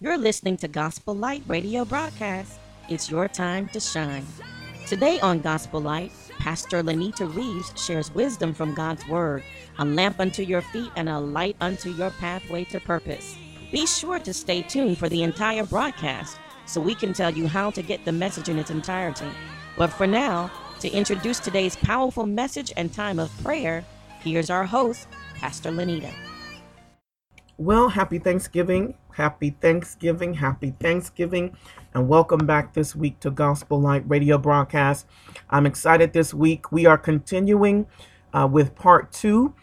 You're listening to Gospel Light Radio broadcast. It's your time to shine. Today on Gospel Light, Pastor Lenita Reeves shares wisdom from God's Word, a lamp unto your feet and a light unto your pathway to purpose. Be sure to stay tuned for the entire broadcast so we can tell you how to get the message in its entirety. But for now, to introduce today's powerful message and time of prayer, here's our host, Pastor Lenita. Well, happy Thanksgiving. Happy Thanksgiving. Happy Thanksgiving. And welcome back this week to Gospel Light Radio broadcast. I'm excited this week. We are continuing uh, with part two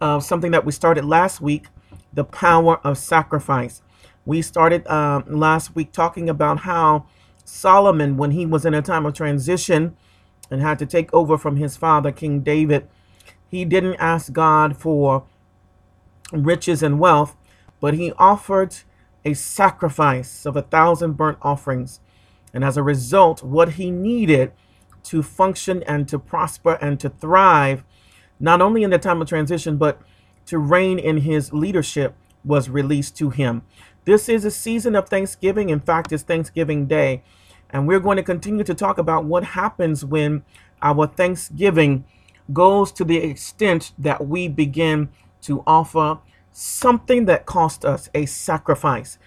of something that we started last week the power of sacrifice. We started uh, last week talking about how Solomon, when he was in a time of transition and had to take over from his father, King David, he didn't ask God for riches and wealth but he offered a sacrifice of a thousand burnt offerings. And as a result, what he needed to function and to prosper and to thrive, not only in the time of transition, but to reign in his leadership, was released to him. This is a season of Thanksgiving. In fact, it's Thanksgiving Day. And we're going to continue to talk about what happens when our Thanksgiving goes to the extent that we begin to offer something that cost us a sacrifice.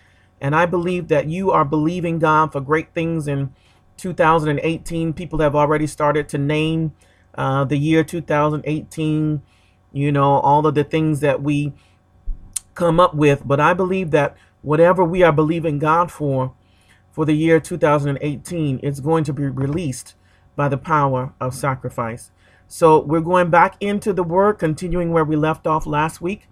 And I believe that you are believing God for great things in 2018. People have already started to name uh, the year 2018, you know, all of the things that we come up with. But I believe that whatever we are believing God for, for the year 2018, is going to be released by the power of sacrifice. So we're going back into the word, continuing where we left off last week.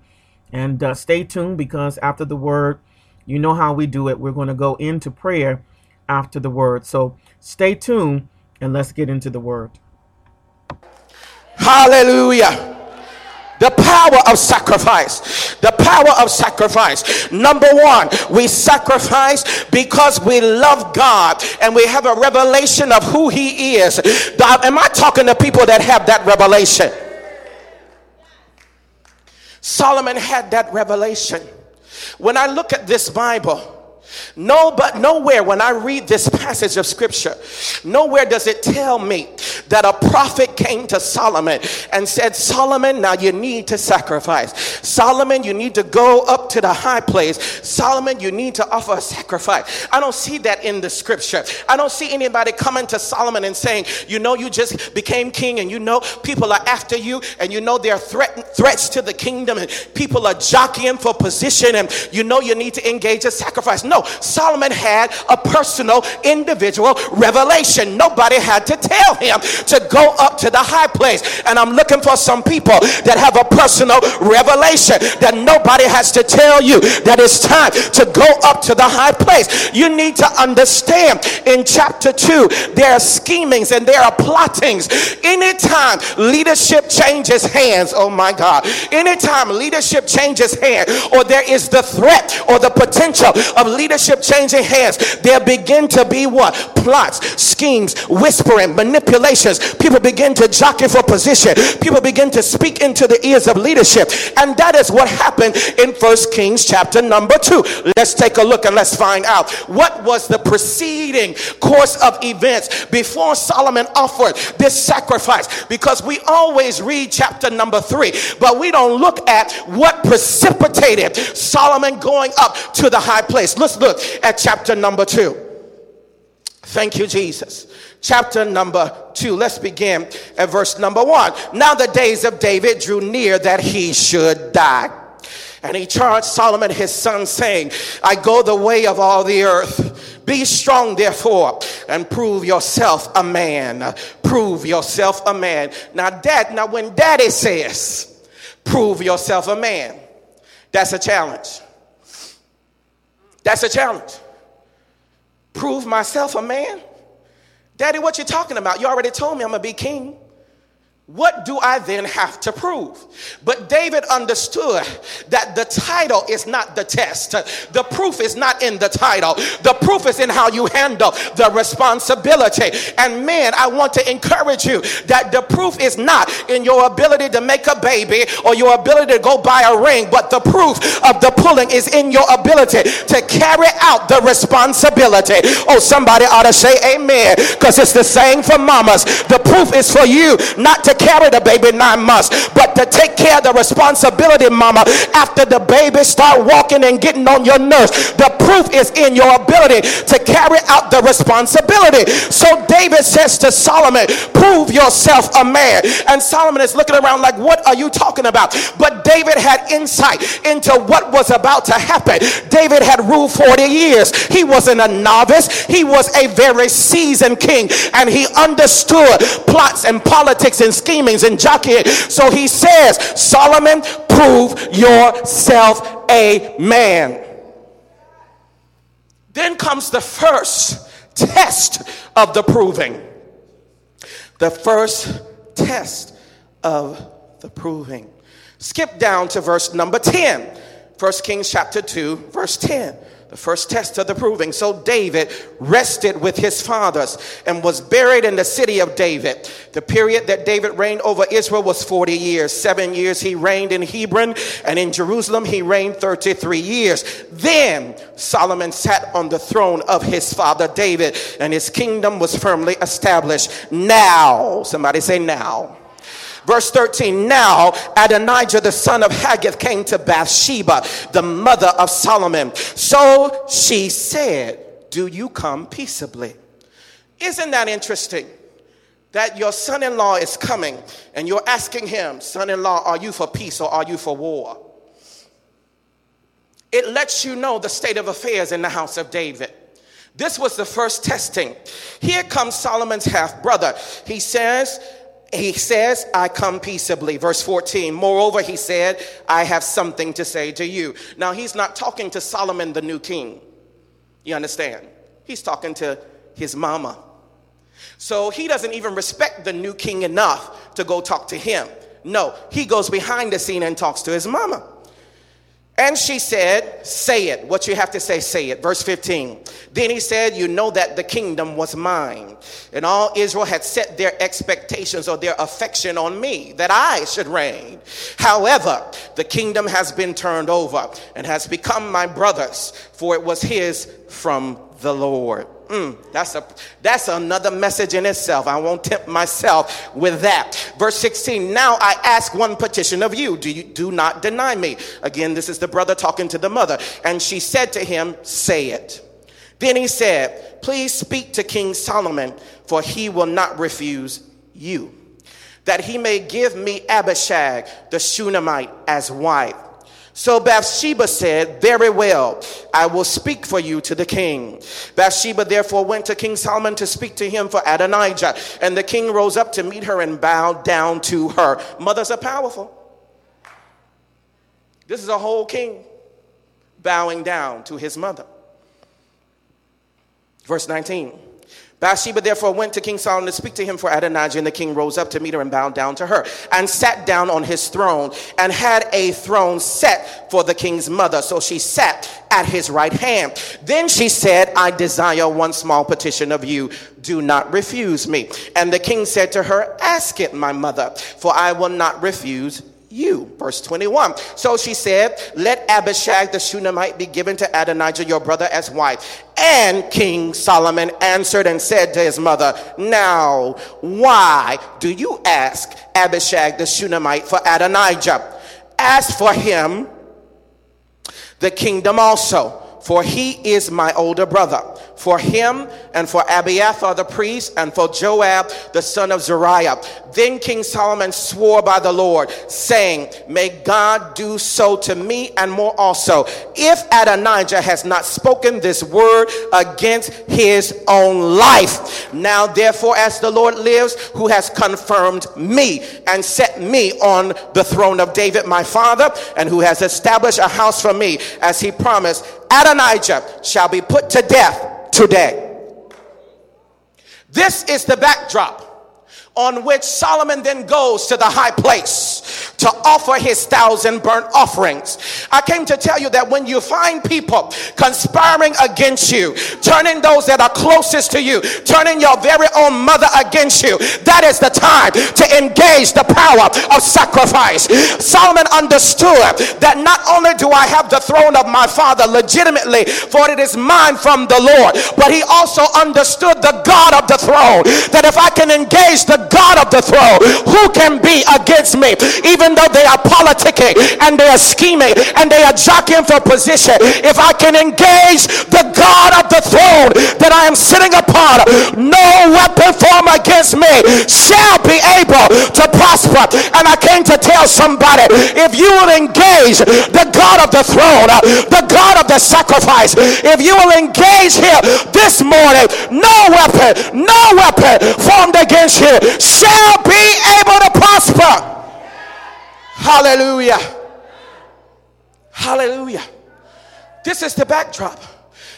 And uh, stay tuned because after the word, you know how we do it. We're going to go into prayer after the word. So stay tuned and let's get into the word. Hallelujah. The power of sacrifice. The power of sacrifice. Number one, we sacrifice because we love God and we have a revelation of who He is. am I talking to people that have that revelation? Solomon had that revelation. When I look at this Bible, no, but nowhere when I read this passage of scripture, nowhere does it tell me that a prophet came to Solomon and said, Solomon, now you need to sacrifice. Solomon, you need to go up to the high place. Solomon, you need to offer a sacrifice. I don't see that in the scripture. I don't see anybody coming to Solomon and saying, You know, you just became king and you know people are after you and you know there are threat, threats to the kingdom and people are jockeying for position and you know you need to engage a sacrifice. No, Solomon had a personal, individual revelation. Nobody had to tell him to go up to the high place. And I'm looking for some people that have a personal revelation that nobody has to tell you that it's time to go up to the high place. You need to understand in chapter 2, there are schemings and there are plottings. Anytime leadership changes hands, oh my God, anytime leadership changes hands, or there is the threat or the potential of leadership leadership changing hands, there begin to be what? Plots, schemes, whispering, manipulations. People begin to jockey for position. People begin to speak into the ears of leadership. And that is what happened in First Kings chapter number 2. Let's take a look and let's find out what was the preceding course of events before Solomon offered this sacrifice. Because we always read chapter number 3, but we don't look at what precipitated Solomon going up to the high place. Let's look at chapter number two. Thank you, Jesus. Chapter number two. Let's begin at verse number one. Now the days of David drew near that he should die. And he charged Solomon his son, saying, I go the way of all the earth. Be strong, therefore, and prove yourself a man. Prove yourself a man. Now, dad, now when daddy says, prove yourself a man, that's a challenge. That's a challenge. Prove myself a man? Daddy, what you talking about? You already told me I'm to be king. What do I then have to prove? But David understood that the title is not the test. The proof is not in the title. The proof is in how you handle the responsibility. And man, I want to encourage you that the proof is not in your ability to make a baby or your ability to go buy a ring, but the proof of the pulling is in your ability to carry out the responsibility. Oh, somebody ought to say amen because it's the same for mamas. The proof is for you not to carry the baby nine months, but to take care of the responsibility, mama, after the baby start walking and getting on your nerves. The proof is in your ability to carry out the responsibility. So David says to Solomon, prove yourself a man. And Solomon is looking around like, what are you talking about? But David had insight into what was about to happen. David had ruled 40 years. He wasn't a novice. He was a very seasoned king and he understood plots and politics and schemings and jockeying. So he says, Solomon, prove yourself a man. Then comes the first test of the proving. The first test of the proving. Skip down to verse number 10. 1 Kings chapter 2, verse 10 the first test of the proving. So David rested with his fathers and was buried in the city of David. The period that David reigned over Israel was 40 years. Seven years he reigned in Hebron, and in Jerusalem he reigned 33 years. Then Solomon sat on the throne of his father David, and his kingdom was firmly established. Now, somebody say now. Verse 13 Now Adonijah the son of Haggith came to Bathsheba, the mother of Solomon. So she said, Do you come peaceably? Isn't that interesting? That your son in law is coming and you're asking him, Son in law, are you for peace or are you for war? It lets you know the state of affairs in the house of David. This was the first testing. Here comes Solomon's half brother. He says, he says, I come peaceably. Verse 14. Moreover, he said, I have something to say to you. Now, he's not talking to Solomon, the new king. You understand? He's talking to his mama. So he doesn't even respect the new king enough to go talk to him. No, he goes behind the scene and talks to his mama. And she said, Say it. What you have to say, say it. Verse 15. Then he said, You know that the kingdom was mine. And all Israel had set their expectations or their affection on me, that I should reign. However, the kingdom has been turned over and has become my brother's, for it was his from the Lord. Mm, that's a that's another message in itself. I won't tempt myself with that. Verse 16. Now I ask one petition of you. Do you do not deny me? Again, this is the brother talking to the mother. And she said to him, Say it. Then he said, Please speak to King Solomon, for he will not refuse you, that he may give me Abishag the Shunammite as wife. So Bathsheba said, Very well, I will speak for you to the king. Bathsheba therefore went to King Solomon to speak to him for Adonijah. And the king rose up to meet her and bowed down to her. Mothers are powerful. This is a whole king bowing down to his mother. Verse 19. Bathsheba therefore went to King Solomon to speak to him for Adonijah, and the king rose up to meet her and bowed down to her, and sat down on his throne, and had a throne set for the king's mother. So she sat at his right hand. Then she said, I desire one small petition of you. Do not refuse me. And the king said to her, Ask it, my mother, for I will not refuse you. Verse 21. So she said, Let Abishag the Shunammite be given to Adonijah your brother as wife. And King Solomon answered and said to his mother, Now, why do you ask Abishag the Shunammite for Adonijah? Ask for him the kingdom also for he is my older brother. For him and for Abiathar the priest and for Joab the son of Zeruiah. Then King Solomon swore by the Lord, saying, May God do so to me and more also, if Adonijah has not spoken this word against his own life. Now therefore, as the Lord lives, who has confirmed me and set me on the throne of David my father, and who has established a house for me, as he promised, Adonijah shall be put to death today. This is the backdrop. On which Solomon then goes to the high place to offer his thousand burnt offerings. I came to tell you that when you find people conspiring against you, turning those that are closest to you, turning your very own mother against you, that is the time to engage the power of sacrifice. Solomon understood that not only do I have the throne of my father legitimately, for it is mine from the Lord, but he also understood the God of the throne. That if I can engage the God of the throne, who can be against me? Even though they are politicking and they are scheming and they are jockeying for position, if I can engage the God of the throne that I am sitting upon, no weapon formed against me shall be able to prosper. And I came to tell somebody if you will engage the God of the throne, the God of the sacrifice, if you will engage here this morning, no weapon, no weapon formed against you shall be able to prosper. Hallelujah. Hallelujah. This is the backdrop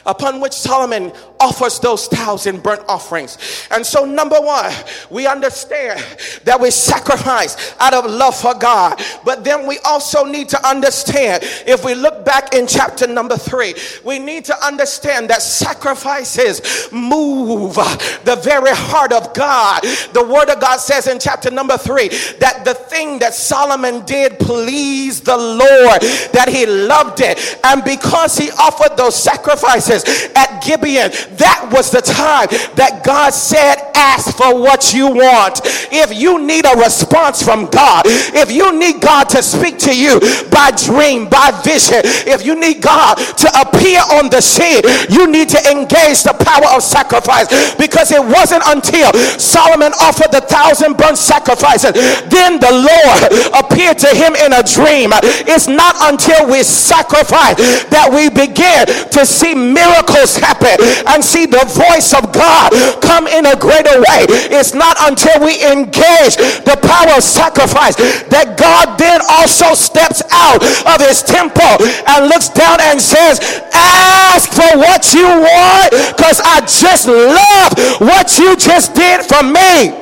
upon which Solomon offers those thousand burnt offerings. And so, number one, we understand that we sacrifice out of love for God. But then we also need to understand, if we look back in chapter number three, we need to understand that sacrifices move the very heart of God. The word of God says in chapter number three that the thing that Solomon did pleased the Lord, that he loved it. And because he offered those sacrifices, at Gibeon, that was the time that God said, Ask for what you want. If you need a response from God, if you need God to speak to you by dream, by vision, if you need God to appear on the scene, you need to engage the power of sacrifice because it wasn't until Solomon offered the thousand burnt sacrifices, then the Lord appeared to him in a dream. It's not until we sacrifice that we begin to see miracles miracles happen and see the voice of God come in a greater way. It's not until we engage the power of sacrifice that God then also steps out of his temple and looks down and says, Ask for what you want because I just love what you just did for me.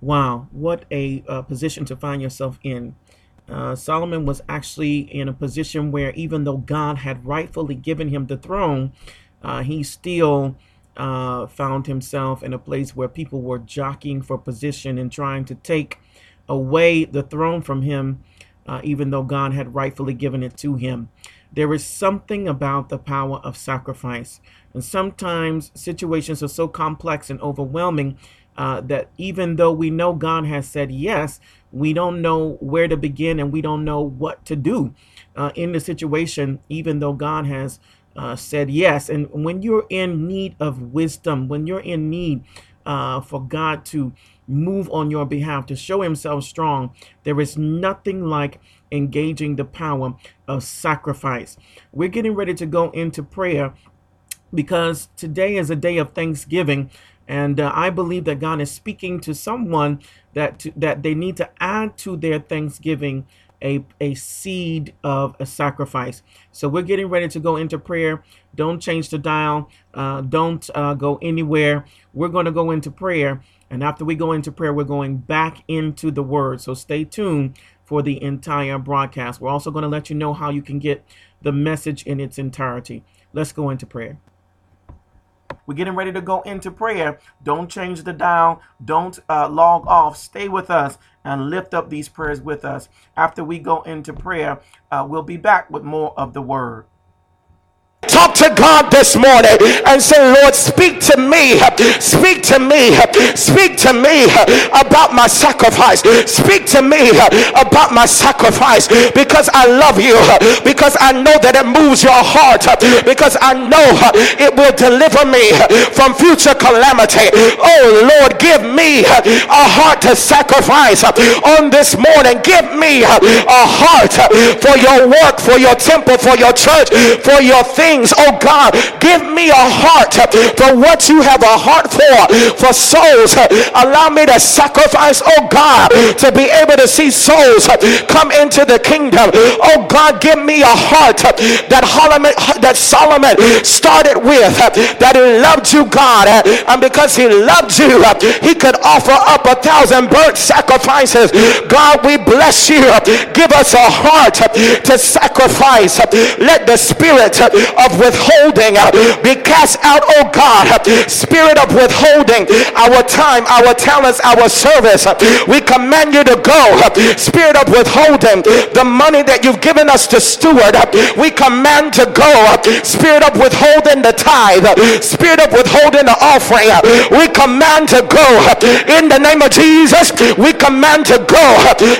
Wow, what a uh, position to find yourself in uh, Solomon was actually in a position where, even though God had rightfully given him the throne, uh, he still uh, found himself in a place where people were jockeying for position and trying to take away the throne from him, uh, even though God had rightfully given it to him. There is something about the power of sacrifice. And sometimes situations are so complex and overwhelming uh, that even though we know God has said yes, we don't know where to begin and we don't know what to do uh, in the situation, even though God has uh, said yes. And when you're in need of wisdom, when you're in need uh, for God to move on your behalf, to show Himself strong, there is nothing like engaging the power of sacrifice. We're getting ready to go into prayer because today is a day of thanksgiving and uh, I believe that God is speaking to someone that to, that they need to add to their thanksgiving a, a seed of a sacrifice. So we're getting ready to go into prayer. Don't change the dial. Uh, don't uh, go anywhere. We're going to go into prayer. And after we go into prayer, we're going back into the word. So stay tuned for the entire broadcast. We're also going to let you know how you can get the message in its entirety. Let's go into prayer. We're getting ready to go into prayer. Don't change the dial. Don't uh, log off. Stay with us and lift up these prayers with us. After we go into prayer, uh, we'll be back with more of the word. Talk to God this morning and say, Lord, speak to me. Speak to me. Speak to me about my sacrifice. Speak to me about my sacrifice because I love you. Because I know that it moves your heart. Because I know it will deliver me from future calamity. Oh Lord, give me a heart to sacrifice on this morning. Give me a heart for your work, for your temple, for your church, for your things things oh God. Give me a heart for what you have a heart for, for souls. Allow me to sacrifice, oh God, to be able to see souls come into the kingdom. Oh God, give me a heart that that Solomon started with, that he loved you, God, and because he loved you, he could offer up a thousand burnt sacrifices. God, we bless you. Give us a heart to sacrifice. Let the spirit of withholding uh, be cast out, oh God. Spirit of withholding our time, our talents, our service. We command you to go. Spirit of withholding the money that you've given us to steward. We command to go. Spirit of withholding the tithe. Spirit of withholding the offering. We command to go in the name of Jesus. We command to go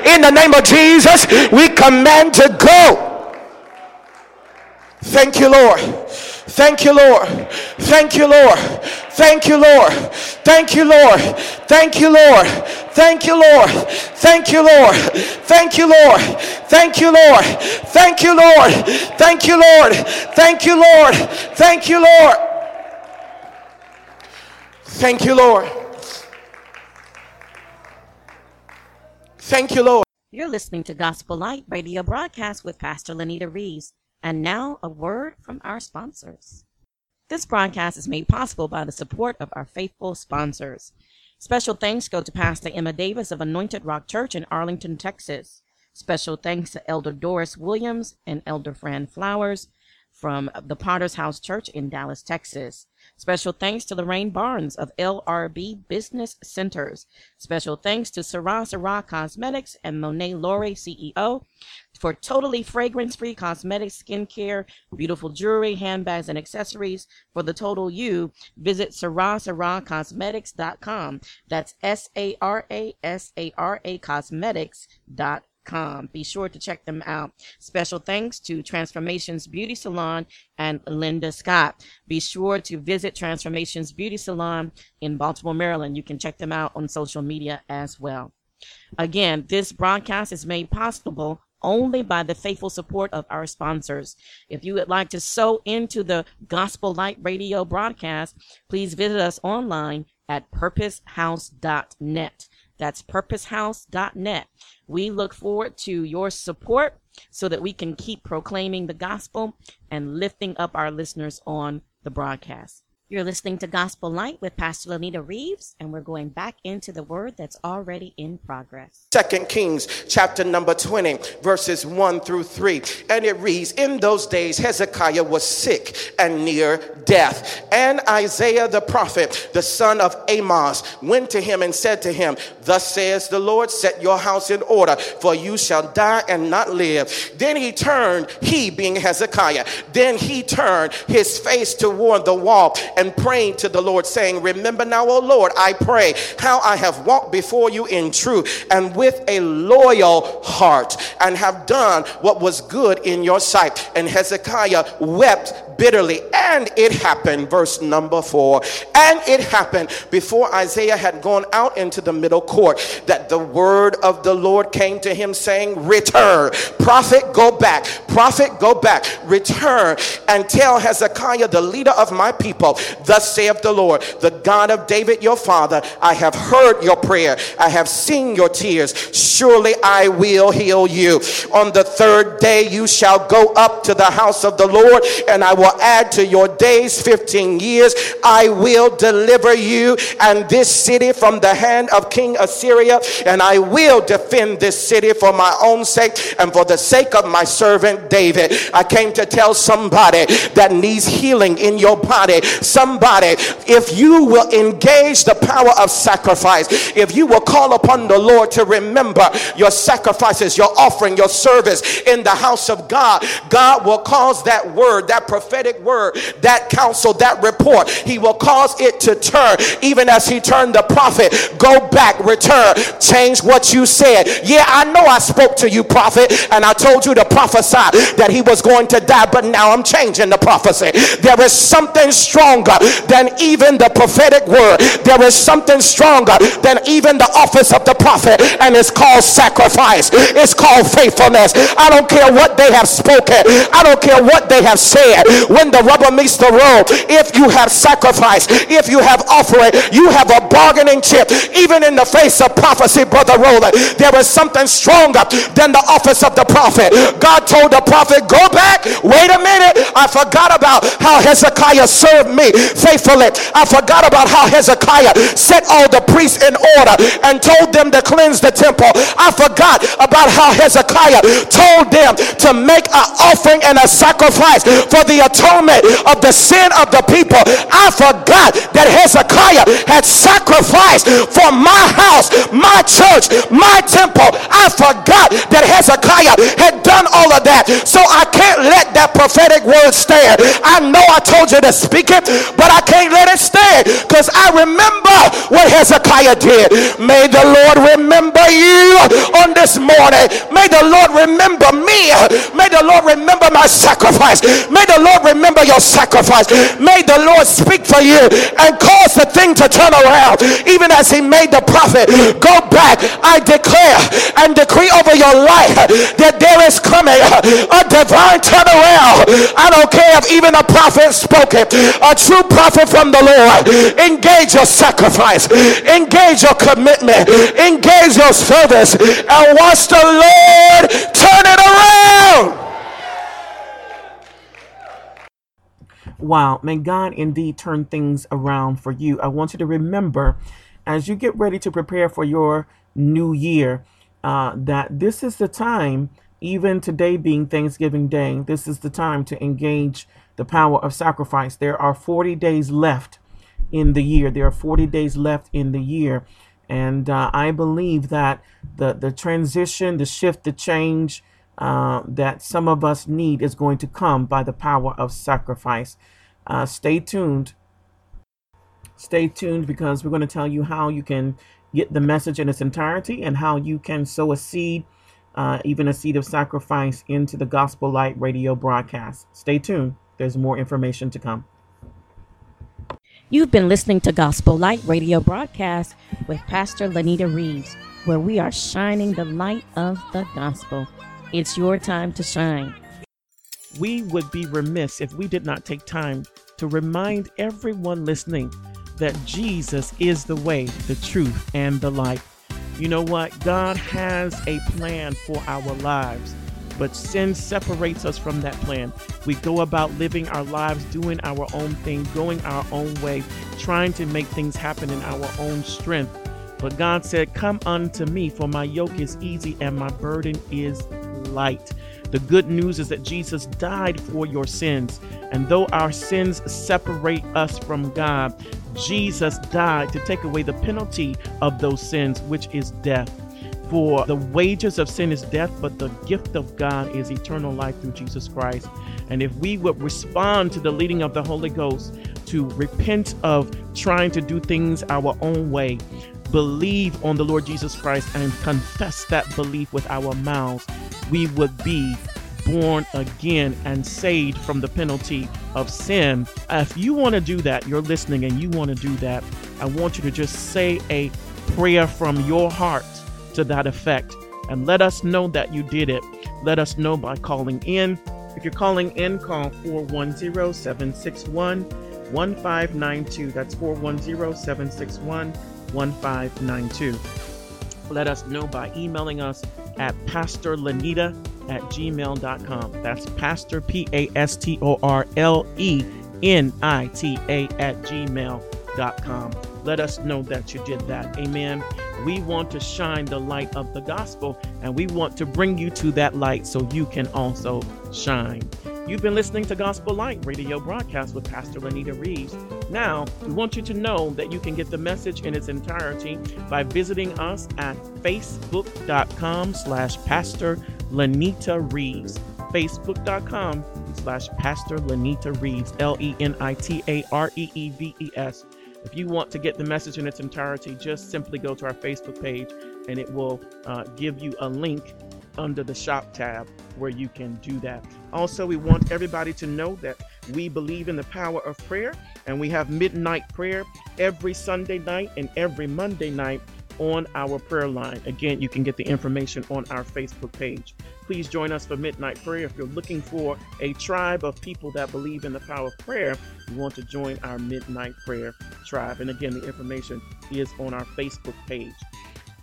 in the name of Jesus. We command to go. Thank you, Lord. Thank you, Lord. Thank you, Lord. Thank you, Lord. Thank you, Lord. Thank you, Lord. Thank you, Lord. Thank you, Lord. Thank you, Lord. Thank you, Lord. Thank you, Lord. Thank you, Lord. Thank you, Lord. Thank you, Lord. Thank you, Lord. Thank you, Lord. You're listening to Gospel Light Radio broadcast with Pastor Lenita Reeves. And now, a word from our sponsors. This broadcast is made possible by the support of our faithful sponsors. Special thanks go to Pastor Emma Davis of Anointed Rock Church in Arlington, Texas. Special thanks to Elder Doris Williams and Elder Fran Flowers from the Potter's House Church in Dallas, Texas. Special thanks to Lorraine Barnes of LRB Business Centers. Special thanks to Sara Sara Cosmetics and Monet Laurie, CEO, for totally fragrance free cosmetics, skincare, beautiful jewelry, handbags, and accessories. For the total you, visit sarasaracosmetics.com. That's S A R A S A R A Cosmetics.com. Be sure to check them out. Special thanks to Transformations Beauty Salon and Linda Scott. Be sure to visit Transformations Beauty Salon in Baltimore, Maryland. You can check them out on social media as well. Again, this broadcast is made possible only by the faithful support of our sponsors. If you would like to sow into the Gospel Light Radio broadcast, please visit us online at purposehouse.net. That's purposehouse.net. We look forward to your support so that we can keep proclaiming the gospel and lifting up our listeners on the broadcast. You're listening to Gospel Light with Pastor Lenita Reeves, and we're going back into the word that's already in progress. Second Kings chapter number 20, verses 1 through 3. And it reads, In those days Hezekiah was sick and near death. And Isaiah the prophet, the son of Amos, went to him and said to him, Thus says the Lord, set your house in order, for you shall die and not live. Then he turned, he being Hezekiah, then he turned his face toward the wall and praying to the Lord, saying, Remember now, O Lord, I pray how I have walked before you in truth and with a loyal heart, and have done what was good in your sight. And Hezekiah wept bitterly. And it happened, verse number four. And it happened before Isaiah had gone out into the middle court that the word of the Lord came to him, saying, Return, prophet, go back, prophet, go back, return and tell Hezekiah, the leader of my people, Thus saith the Lord, the God of David your father, I have heard your prayer, I have seen your tears. Surely I will heal you. On the third day you shall go up to the house of the Lord, and I will add to your days 15 years. I will deliver you and this city from the hand of King Assyria, and I will defend this city for my own sake and for the sake of my servant David. I came to tell somebody that needs healing in your body. Somebody, if you will engage the power of sacrifice, if you will call upon the Lord to remember your sacrifices, your offering, your service in the house of God, God will cause that word, that prophetic word, that counsel, that report, He will cause it to turn, even as He turned the prophet. Go back, return, change what you said. Yeah, I know I spoke to you, prophet, and I told you to prophesy that he was going to die, but now I'm changing the prophecy. There is something strong stronger than even the prophetic word. There is something stronger than even the office of the prophet, and it's called sacrifice. It's called faithfulness. I don't care what they have spoken. I don't care what they have said. When the rubber meets the road, if you have sacrifice, if you have offering, you have a bargaining chip. Even in the face of prophecy, brother Roland, there is something stronger than the office of the prophet. God told the prophet, "Go back. Wait a minute. I forgot about how Hezekiah served me faithfully. I forgot about how Hezekiah set all the priests in order and told them to cleanse the temple. I forgot about how Hezekiah told them to make an offering and a sacrifice for the atonement of the sin of the people. I forgot that Hezekiah had sacrificed for my house, my church, my temple. I forgot that Hezekiah had done all of that. So I can't let that prophetic word stand. I know I told you to speak it, but I can't let it stand because I remember what Hezekiah did. May the Lord remember you on this morning. May the Lord remember me. May the Lord remember my sacrifice. May the Lord remember your sacrifice. May the Lord speak for you and cause the thing to turn around. Even as he made the prophet go back, I declare and decree over your life that there is coming a divine turnaround. I don't care if even a prophet spoke it, a true prophet from the Lord. Engage your sacrifice, engage your commitment, engage your service, and watch the Lord turn it around. Wow, may God indeed turn things around for you. I want you to remember as you get ready to prepare for your new year uh, that this is the time, even today being Thanksgiving Day, this is the time to engage the power of sacrifice. There are 40 days left in the year. There are 40 days left in the year. And uh, I believe that the, the transition, the shift, the change uh, that some of us need is going to come by the power of sacrifice. Uh, stay tuned. Stay tuned because we're going to tell you how you can get the message in its entirety and how you can sow a seed, uh, even a seed of sacrifice, into the Gospel Light radio broadcast. Stay tuned. There's more information to come. You've been listening to Gospel Light radio broadcast with Pastor Lenita Reeves, where we are shining the light of the gospel. It's your time to shine. We would be remiss if we did not take time to remind everyone listening that Jesus is the way, the truth, and the light. You know what? God has a plan for our lives, but sin separates us from that plan. We go about living our lives, doing our own thing, going our own way, trying to make things happen in our own strength. But God said, Come unto me, for my yoke is easy and my burden is light. The good news is that Jesus died for your sins. And though our sins separate us from God, Jesus died to take away the penalty of those sins, which is death. For the wages of sin is death, but the gift of God is eternal life through Jesus Christ. And if we would respond to the leading of the Holy Ghost to repent of trying to do things our own way, believe on the Lord Jesus Christ, and confess that belief with our mouths, we would be born again and saved from the penalty of sin. If you want to do that, you're listening and you want to do that, I want you to just say a prayer from your heart to that effect and let us know that you did it. Let us know by calling in. If you're calling in, call 410 761 1592. That's 410 761 1592. Let us know by emailing us at pastorlenita at gmail.com. That's pastor, P A S T O R L E N I T A at gmail.com. Let us know that you did that. Amen. We want to shine the light of the gospel and we want to bring you to that light so you can also shine. You've been listening to Gospel Light radio broadcast with Pastor Lenita Reeves. Now, we want you to know that you can get the message in its entirety by visiting us at facebook.com slash Pastor Lenita Reeves. Facebook.com slash Pastor Lenita Reeves. L E N I T A R E E V E S. If you want to get the message in its entirety, just simply go to our Facebook page and it will uh, give you a link under the shop tab where you can do that. Also, we want everybody to know that we believe in the power of prayer and we have midnight prayer every Sunday night and every Monday night on our prayer line. Again, you can get the information on our Facebook page. Please join us for midnight prayer. If you're looking for a tribe of people that believe in the power of prayer, you want to join our midnight prayer tribe. And again, the information is on our Facebook page.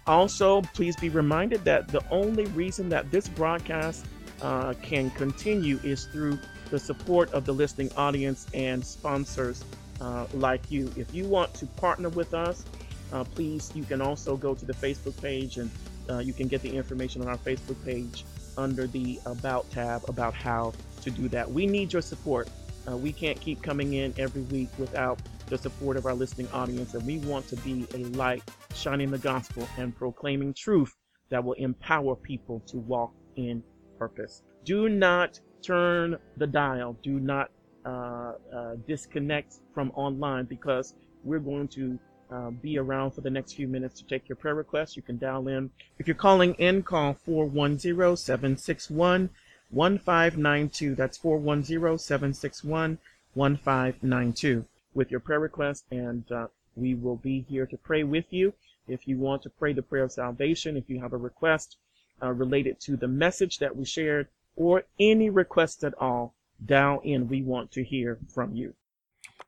Also, please be reminded that the only reason that this broadcast uh, can continue is through the support of the listening audience and sponsors uh, like you. If you want to partner with us, uh, please, you can also go to the Facebook page and uh, you can get the information on our Facebook page under the About tab about how to do that. We need your support. Uh, we can't keep coming in every week without the support of our listening audience, and we want to be a light shining the gospel and proclaiming truth that will empower people to walk in purpose. Do not turn the dial. Do not uh, uh, disconnect from online because we're going to uh, be around for the next few minutes to take your prayer requests. You can dial in. If you're calling in, call 410 761 1592. That's 410 761 1592 with your prayer request, and uh, we will be here to pray with you. If you want to pray the prayer of salvation, if you have a request uh, related to the message that we shared, or any request at all, dial in. We want to hear from you.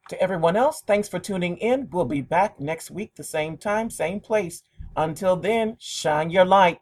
To everyone else, thanks for tuning in. We'll be back next week, the same time, same place. Until then, shine your light.